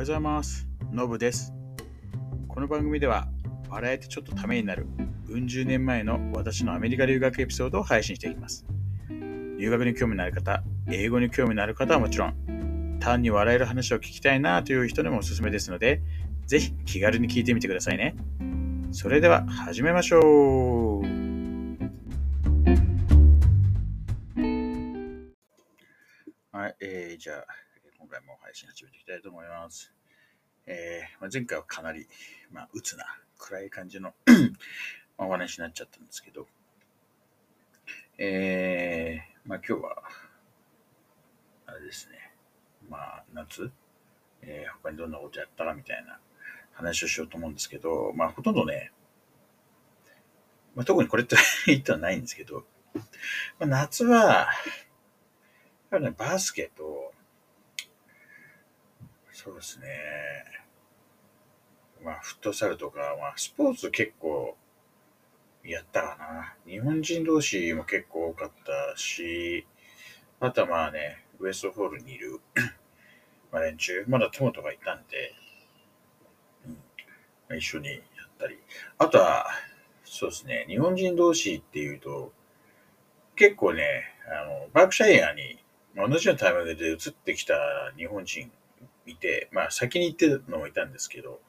はようございます。のぶです。この番組では、笑えてちょっとためになる、うん十年前の私のアメリカ留学エピソードを配信していきます。留学に興味のある方、英語に興味のある方はもちろん、単に笑える話を聞きたいなという人にもおすすめですので、ぜひ気軽に聞いてみてくださいね。それでは始めましょう。はい、えー、じゃあ、回も配信始めていきたいと思います。えーまあ、前回はかなり、まあ、鬱な、暗い感じの お話になっちゃったんですけど、えー、まあ今日は、あれですね、まあ夏、えー他にどんなことやったかみたいな話をしようと思うんですけど、まあほとんどね、まあ、特にこれって言ってはないんですけど、まあ、夏は、やっぱりね、バスケと、そうですね、まあ、フットサルとか、まあ、スポーツ結構やったかな。日本人同士も結構多かったし、あとはまあね、ウエストホールにいるまあ連中、まだ友とかいたんで、うん一緒にやったり。あとは、そうですね、日本人同士っていうと、結構ね、あの、バークシャイアに同じようなタイミングで移ってきた日本人いて、まあ先に行ってるのもいたんですけど、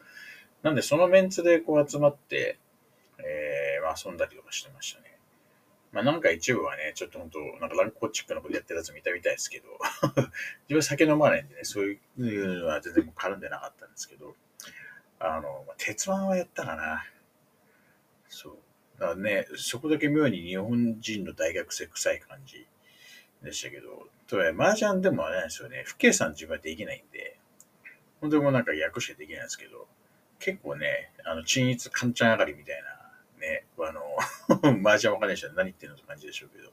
なんでそのメンツでこう集まって、えーまあ遊んだりとかしてましたね。まあなんか一部はね、ちょっと本当なんかランコチックなことやってるやつ見たみたいですけど、自分酒飲まないんでね、そういうのは全然絡んでなかったんですけど、あの、まあ鉄腕はやったかな。そう。だからね、そこだけ妙に日本人の大学生臭い感じでしたけど、とはいえ、麻雀でもあれなんですよね、不計算自分はできないんで、本当にもうなんか役しかできないんですけど、結構ね、あの、鎮一カンちゃん上がりみたいな、ね、あの、麻雀わかんない人は何言ってんのって感じでしょうけど、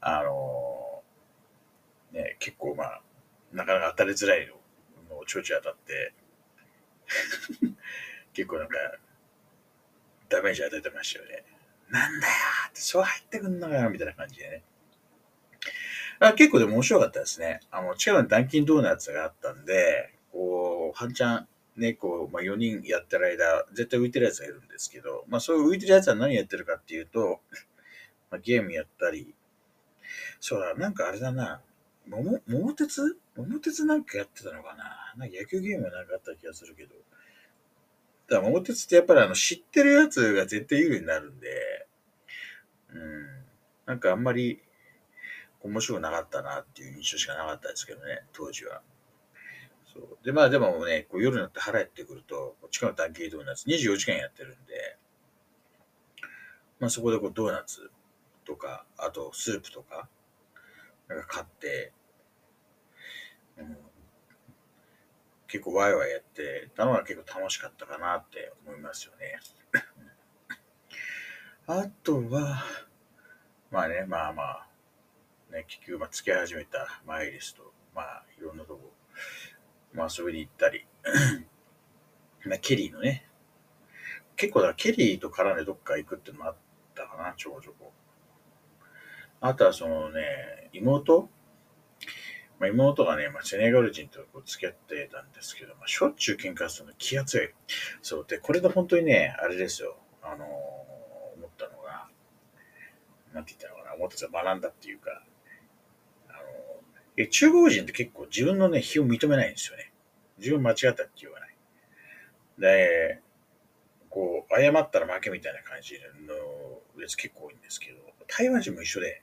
あの、ね、結構まあ、なかなか当たりづらいの、もうちょいちょい当たって、結構なんか、ダメージ与えてましたよね。なんだよって、そう入ってくんのよみたいな感じでね。あ結構でも面白かったですね。あの、近くにダンキンドーナツがあったんで、こう、半ちゃん、ね、こう、まあ、4人やってる間、絶対浮いてるやつがいるんですけど、まあ、そういう浮いてるやつは何やってるかっていうと、まあ、ゲームやったり、そうだ、なんかあれだな、桃、桃鉄？桃鉄なんかやってたのかな。なんか野球ゲームはなんかあった気がするけど、だから桃鉄ってやっぱりあの知ってるやつが絶対有利になるんで、うん、なんかあんまり面白くなかったなっていう印象しかなかったですけどね、当時は。そうで、まあでもね、こう夜になって腹減ってくると、こっちからダンキードーナツ24時間やってるんで、まあそこでこうドーナツとか、あとスープとか、なんか買って、うん、結構ワイワイやってたのが結構楽しかったかなって思いますよね。あとは、まあね、まあまあ、ね、結局、まあ、付き合い始めたマイリスと、まあ、いろんなとこ、まあ、遊びに行ったり、まあ、ケリーのね、結構だからケリーと絡んでどっか行くってのもあったかな、ちょこちょこ。あとはそのね、妹？まあ、妹がね、まあ、セネガル人とこう付き合ってたんですけど、まあ、しょっちゅう喧嘩するの気が強い。そう。で、これで本当にね、あれですよ。あのー思ったのが、なんて言ったのかな、思ったが学んだっていうか、え中国人って結構自分のね、非を認めないんですよね。自分間違ったって言わない。で、こう、謝ったら負けみたいな感じのやつ結構多いんですけど、台湾人も一緒で、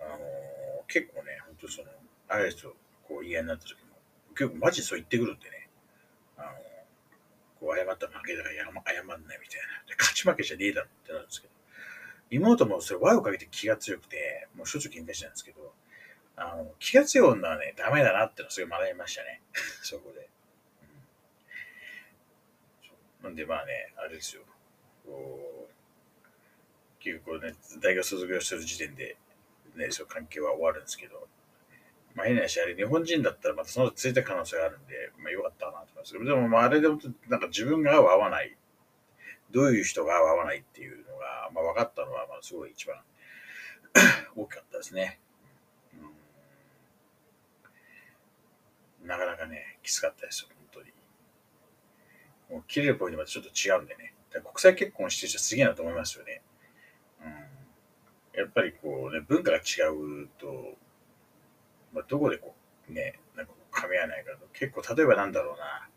あのー結構ね、本当その、あれとこう嫌になった時も、結構マジでそう言ってくるんでね、あのーこう謝ったら負けだから謝謝んないみたいな。で勝ち負けじゃねえだろってなるんですけど、妹もそれ輪をかけて気が強くて、もうしょっちゅう喧嘩したんですけど、あの、気が強い女はね、ダメだなってのをすごい学びましたね。そこで。うんなんでまあね、あれですよ。こう、結構ね、大学卒業する時点で、ね、そう関係は終わるんですけど、まあ変な話、あれ日本人だったらまたその後ついた可能性があるんで、まあよかったなと思いますけど、でもまああれでもなんか自分が合わない、どういう人が合う合わないっていうのまあ分かったのは、まあすごい一番 大きかったですね。なかなかね、きつかったですよ、本当に。もう切れるポイントまでちょっと違うんでね。国際結婚してる人はすげえなと思いますよね。うん。やっぱりこうね、文化が違うと、まあ、どこでこう、ね、なんか噛み合わないかと。結構、例えばなんだろうな。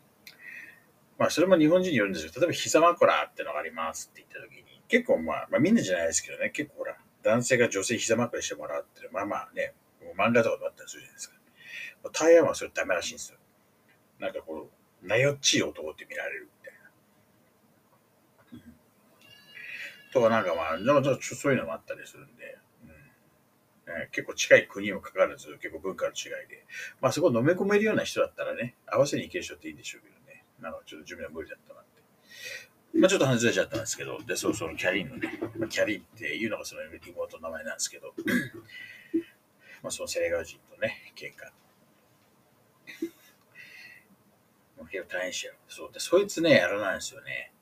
まあ、それも日本人によるんですけど、例えば膝枕ってのがありますって言った時に、結構まあ、まあみんなじゃないですけどね、結構ほら、男性が女性膝枕してもらうって、まあまあね、漫画とかであったりするじゃないですか。台湾はそれダメらしいんですよ。なんかこう、なよっちい男って見られるみたいな。うん、とかなんかまあ、そういうのもあったりするんで、うんね、結構近い国にもかかわらず結構文化の違いで、まあそこを飲め込めるような人だったらね、合わせに行ける人っていいんでしょうけどね。なんかちょっと自分は無理だったなって。まあちょっと話ずれちゃったんですけど、で、そうそのキャリーのね、まあ、キャリーっていうのがその妹の名前なんですけど、まあそのセネガル人とね、喧嘩結構大変しよ。そうで、そいつね、やらないんですよね。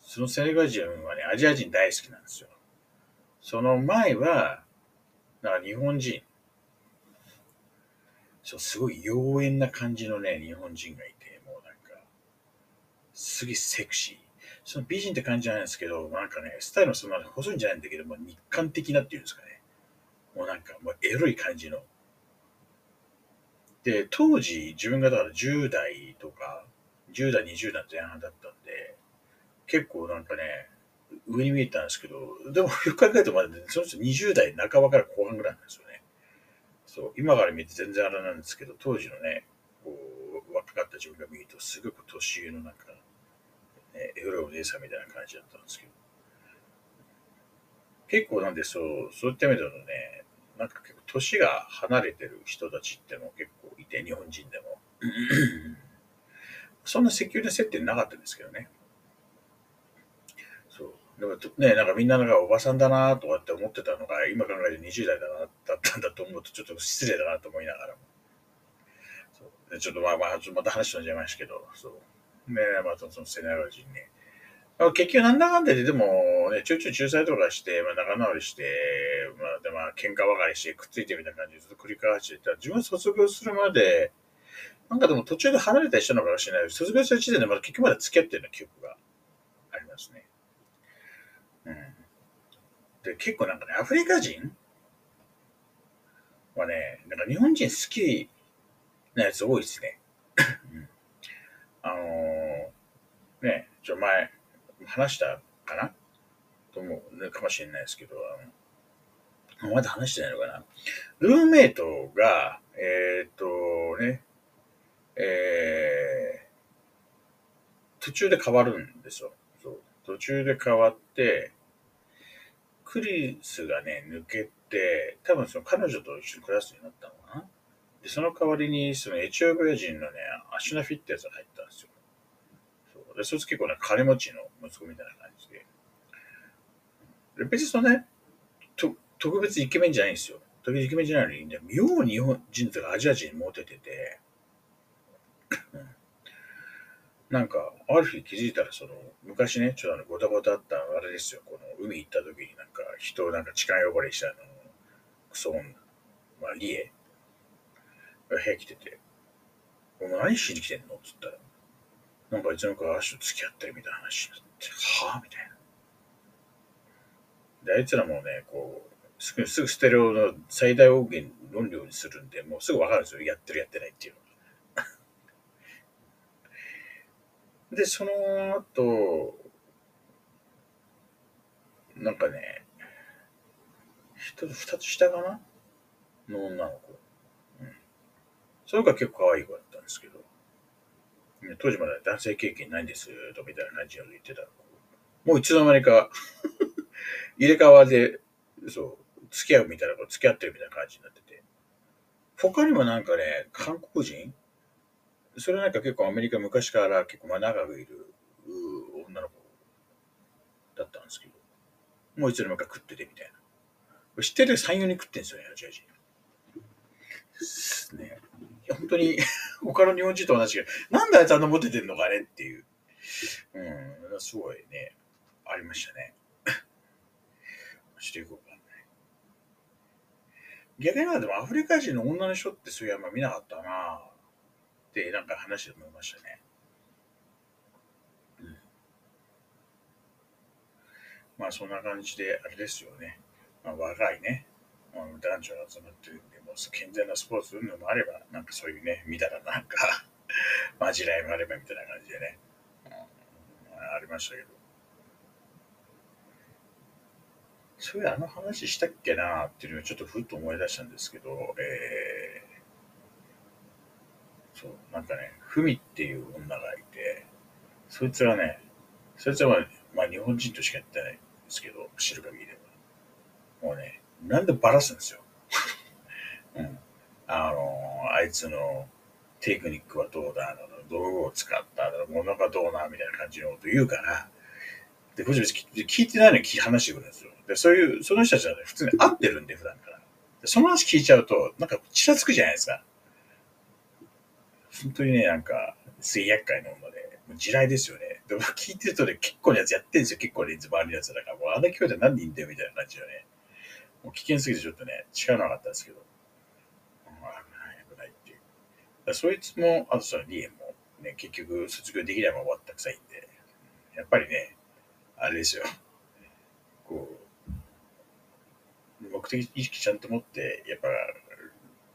そのセネガル人はね、アジア人大好きなんですよ。その前は、なんか日本人、そう、すごい妖艶な感じのね、日本人がいて、もうなんか、すげえセクシー。その美人って感じじゃないですけど、なんかね、スタイルもそんな細いんじゃないんだけど、も日韓的なっていうんですかね。もうなんか、もうエロい感じの。で、当時、自分がだから10代とか、10代、20代前半だったんで、結構なんかね、上に見えたんですけど、でもよく考えるとまだ、ね、その人20代半ばから後半ぐらいなんですよね。そう、今から見て全然あれなんですけど、当時のね、こう、若かった自分が見ると、すごく年上のなんか、ね、エロお姉さんみたいな感じだったんですけど。結構なんでそう、そういった意味でのね、なんか結構年が離れてる人たちっても結構いて、日本人でも。そんなセキュリティ設定なかったんですけどね。そう。でもね、なんかみんななんかおばさんだなとかって思ってたのが、今考えて20代だな、だったんだと思うとちょっと失礼だなと思いながらも。そうでちょっとまあまあ、また話飛んじゃいましたけど、そう。ね、またそのセネガル人ね。結局なんだかんだででもね、ちょいちょい仲裁とかして、まあ、仲直りして、まあ、でまあ、喧嘩別れしてくっついてみたいな感じでずっと繰り返してた。自分卒業するまで、なんかでも途中で離れたりしたのかもしれない。卒業した時点でまだ結局まで付き合ってるような記憶がありますね。うん。で、結構なんかね、アフリカ人はね、なんか日本人好きなやつ多いですね。あのー、ね、ちょ、前、話したかな？と思う、かもしれないですけど、あのまだ話してないのかな？ルーメイトが、えっ、とね、えー、途中で変わるんですよ。そう途中で変わって、クリスがね、抜けて、多分その彼女と一緒に暮らすようになったの。で、その代わりに、そのエチオピア人のね、アシュナフィってやつが入ったんですよ。そうで、そいつ結構ね、金持ちの息子みたいな感じで。で別にそのね、と特別イケメンじゃないんですよ。特別イケメンじゃないのに、ね、妙に日本人とかアジア人モテてて、なんか、ある日気づいたら、その、昔ね、ちょっとあの、ごたごたあった、あれですよ、この、海行った時になんか、人をなんか痴漢呼ばれしたあの、クソ女、まあ、リエ、部屋来てて、お前何しに来てんの？つったら、なんかいつの間にか足と付き合ってるみたいな話になって、はぁ？みたいな。で、あいつらもね、こう、すぐ、すぐステレオの最大音源論量にするんで、もうすぐわかるんですよ。やってるやってないっていうのが。で、その後、なんかね、一つ、二つ下かな？の女の子。その子は結構可愛い子だったんですけど、当時まで男性経験ないんです、とみたいな感じで言ってたもういつの間にか 入れ替わで、そう、付き合うみたいな、付き合ってるみたいな感じになってて。他にもなんかね、韓国人？それなんか結構アメリカ昔から結構まあ長くいる女の子だったんですけど、もういつの間にか食っててみたいな。知ってる？3、4人食ってんですよね、アジア人。ね、いや本当に 他の日本人と同じ、なんであいつあんなモテてんのかねっていう。うん、すごいね、ありましたね。していこうかね。逆にはでもアフリカ人の女の人ってそういうあんま見なかったなってなんか話で思いましたね。まあそんな感じで、あれですよね。まあ、若いね、男女が集まってるんで、もう健全なスポーツ運動もあれば、なんかそういうね、見たらなんかまじらいもあればみたいな感じでね、うん、ありましたけど。そういうあの話したっけなっていうのをちょっとふっと思い出したんですけど、えー、そう、なんかね、ふみっていう女がいて、そいつはね、そいつはまあ、まあ、日本人としかやってないんですけど、知る限りでは。もうね、なんでバラすんですよ。うん。あの、あいつのテクニックはどうだ、道具を使ったものがどうな、みたいな感じのこと言うから、で、こっち聞いてないのに話してくるんですよ。で、そういう、その人たちはね、普通に会ってるんで、普段から。でその話聞いちゃうと、なんか、ちらつくじゃないですか。本当にね、なんか、すげえ厄介な女で、もう地雷ですよね。でも聞いてるとね、結構なやつやってるんですよ。結構ね、周りのやつだから、もうあんな兄弟何人いんだよ、みたいな感じでね。もう危険すぎてちょっとね、力なかったんですけど。危ない、危ないっていう。だそいつも、あとそのリエも、ね、結局卒業できないまま終わったくさいんで、やっぱりね、あれですよ。こう、目的意識ちゃんと持って、やっぱ、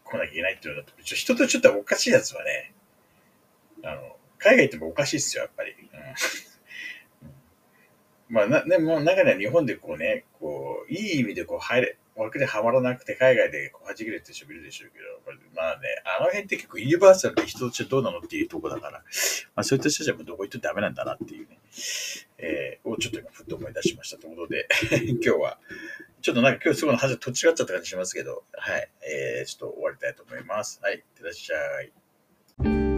来なきゃいけないっていうのだと、人とちょっとおかしいやつはね、あの、海外行ってもおかしいっすよ、やっぱり。うん、まあ、な、でも中には日本でこうね、こう、いい意味でこう入れ、枠ではまらなくて海外でこう弾けるって人もいるでしょうけど、まあね、あの辺って結構ユニバーサルで人としてどうなのっていうとこだから、まあそういった人たちはどこ行ってもダメなんだなっていうね、えー、をちょっと今ふっと思い出しましたということで、今日は、ちょっとなんか今日すごい話と違っちゃった感じしますけど、はい、えー、ちょっと終わりたいと思います。はい、いってらっしゃい。